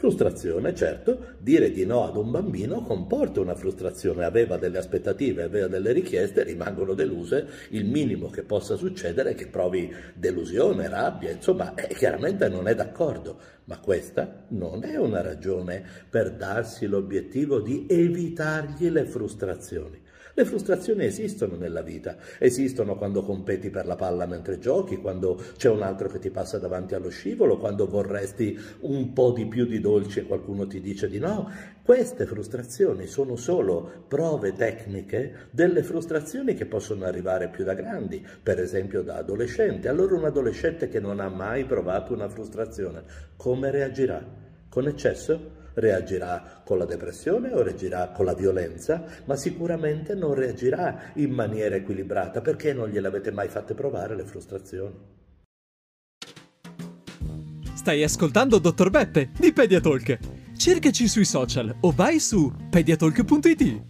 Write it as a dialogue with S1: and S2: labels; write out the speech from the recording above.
S1: Frustrazione, certo, dire di no ad un bambino comporta una frustrazione, aveva delle aspettative, aveva delle richieste, rimangono deluse, il minimo che possa succedere è che provi delusione, rabbia, insomma, eh, chiaramente non è d'accordo, ma questa non è una ragione per darsi l'obiettivo di evitargli le frustrazioni. Le frustrazioni esistono nella vita, esistono quando competi per la palla mentre giochi, quando c'è un altro che ti passa davanti allo scivolo, quando vorresti un po' di più di dolce e qualcuno ti dice di no. Queste frustrazioni sono solo prove tecniche delle frustrazioni che possono arrivare più da grandi, per esempio da adolescente. Allora un adolescente che non ha mai provato una frustrazione, come reagirà? Con eccesso? Reagirà con la depressione o reagirà con la violenza, ma sicuramente non reagirà in maniera equilibrata perché non gliel'avete mai fatte provare le frustrazioni.
S2: Stai ascoltando Dottor Beppe di Pediatalk. Cercaci sui social o vai su pediatalk.it.